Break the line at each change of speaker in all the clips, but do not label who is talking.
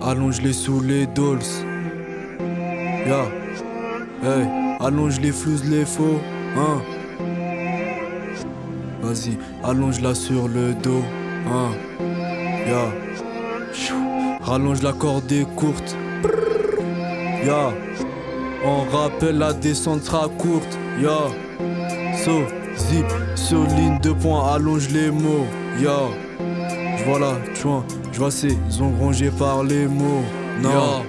Allonge-les sous les dolls. Ya. Hey. Allonge les flous, les faux. Hein. Vas-y, allonge-la sur le dos. Hein. Ya. Rallonge la corde courte. Ya. On rappelle la descente sera courte. Ya. So, zip, sur ligne de points, allonge les mots. Ya. J'vois là, tu vois, ces ongles rongés par les mots. Non.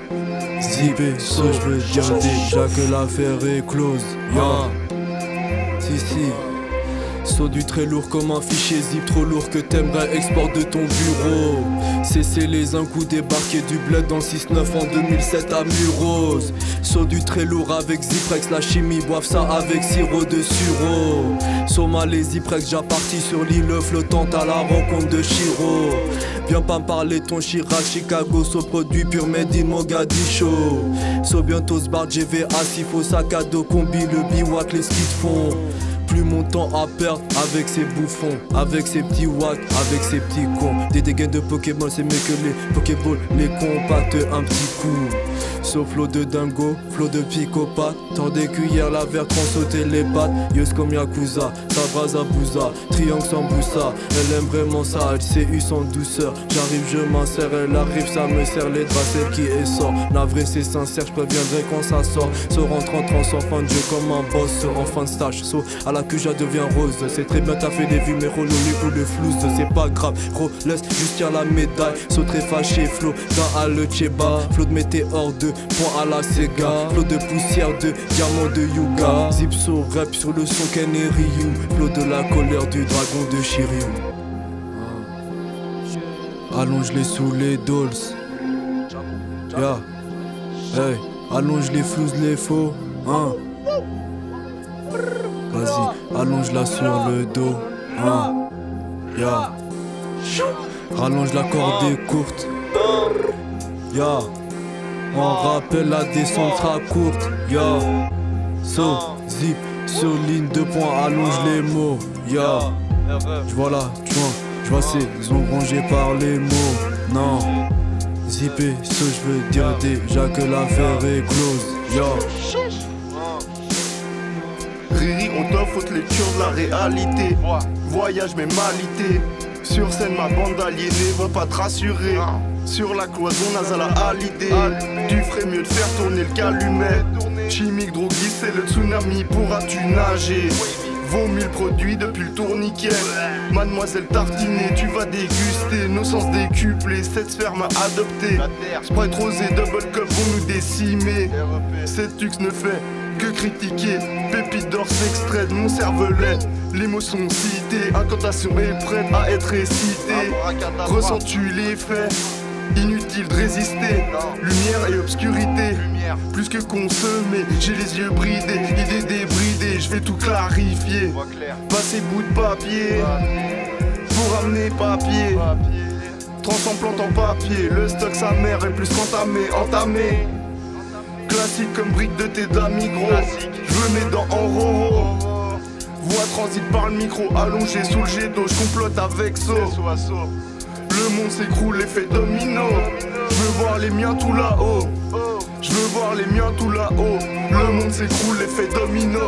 Zip so, je veux dire déjà que l'affaire est close. Ya. Si, si. Saut du très lourd comme un fichier zip trop lourd que t'aimerais export de ton bureau. Cesser les un coup débarqué du bled dans 6-9 en 2007 à Murose. Saut du très lourd avec Ziprex, la chimie boivent ça avec sirop de suro. Soma les Ziprex, parti sur l'île flottante à la rencontre de Shiro. Viens pas me parler ton Chirac, Chicago, so produit pur made in Mogadiscio. So bientôt ce bar GVA, s'il faut sac à dos, combi le biwak, les skis font. Plus mon temps à perdre avec ces bouffons, avec ces petits wacks, avec ces petits cons. Des dégâts de Pokémon, c'est mieux que les Pokéballs, les compacts un petit coup. Sauf flot de dingo, flot de picopate. Tant des cuillères, la verre, sauter les pattes. Yos comme Yakuza, à bouza, triangle sans boussa. Elle aime vraiment ça, eu sans douceur. J'arrive, je m'insère, elle arrive, ça me serre les draps, celle qui est sort. Navré, c'est sincère, je préviendrai quand ça sort. Se rentre en trans fin de jeu comme un boss en fin de stage. So, à la cuja devient rose. C'est très bien, t'as fait des vues, mais relolé ou le flou, c'est pas grave. Gros, laisse juste tiens la médaille. Saut très fâché, flow dans à le Cheba. Flow de météore de point à la Sega. Flow de poussière de diamant de Yuga. Zipso rap sur le son Ryu. Flow de la colère du dragon de Shiryu. Allonge-les sous les dolls. Ya. Hey. Allonge les flous, les faux. Hein. Vas-y, allonge-la sur le dos. Hein. Ya. Rallonge la corde courte. Ya. On rappelle la descente sera courte. Ya. So, zip, sur ligne de points, allonge les mots. Ya. J'vois là, tu vois, j'vois ces ont rongés par les mots. Non. Zippé, ce je veux dire déjà que l'affaire est close. Ya.
On t'offre haute lecture de la réalité. Voyage mais malité. Sur scène, ma bande aliénée va pas te rassurer. Sur la cloison, nasal à l'idée. Tu ferais mieux de faire tourner le calumet. Chimique, drogue, c'est le tsunami. Pourras-tu nager? Vaut mille produits depuis le tourniquet. Mademoiselle tartinée, tu vas déguster nos sens décuplés. Cette sphère m'a adopté. Sprite rosé, double cup vont nous décimer. Cette tux ne fait que critiquer. Pépite d'or s'extrait de mon cervelet. L'émotion citée, incantation est prête à être récitée. Ressens-tu les faits Inutile de résister, lumière et obscurité. Plus que consommé, j'ai les yeux bridés, idées débridées, je vais tout clarifier. Passer bout de papier pour amener papier. Transplant en papier, le stock sa mère est plus qu'entamé, entamé. Classique comme brique de thé d'amigros. Je veux mes dents en roro. Voix transit par le micro, allongé sous le jet d'eau, je complote avec So. Le monde s'écroule, l'effet domino. Je veux voir les miens tout là-haut. Je veux voir les miens tout là-haut. Le monde s'écroule, l'effet domino.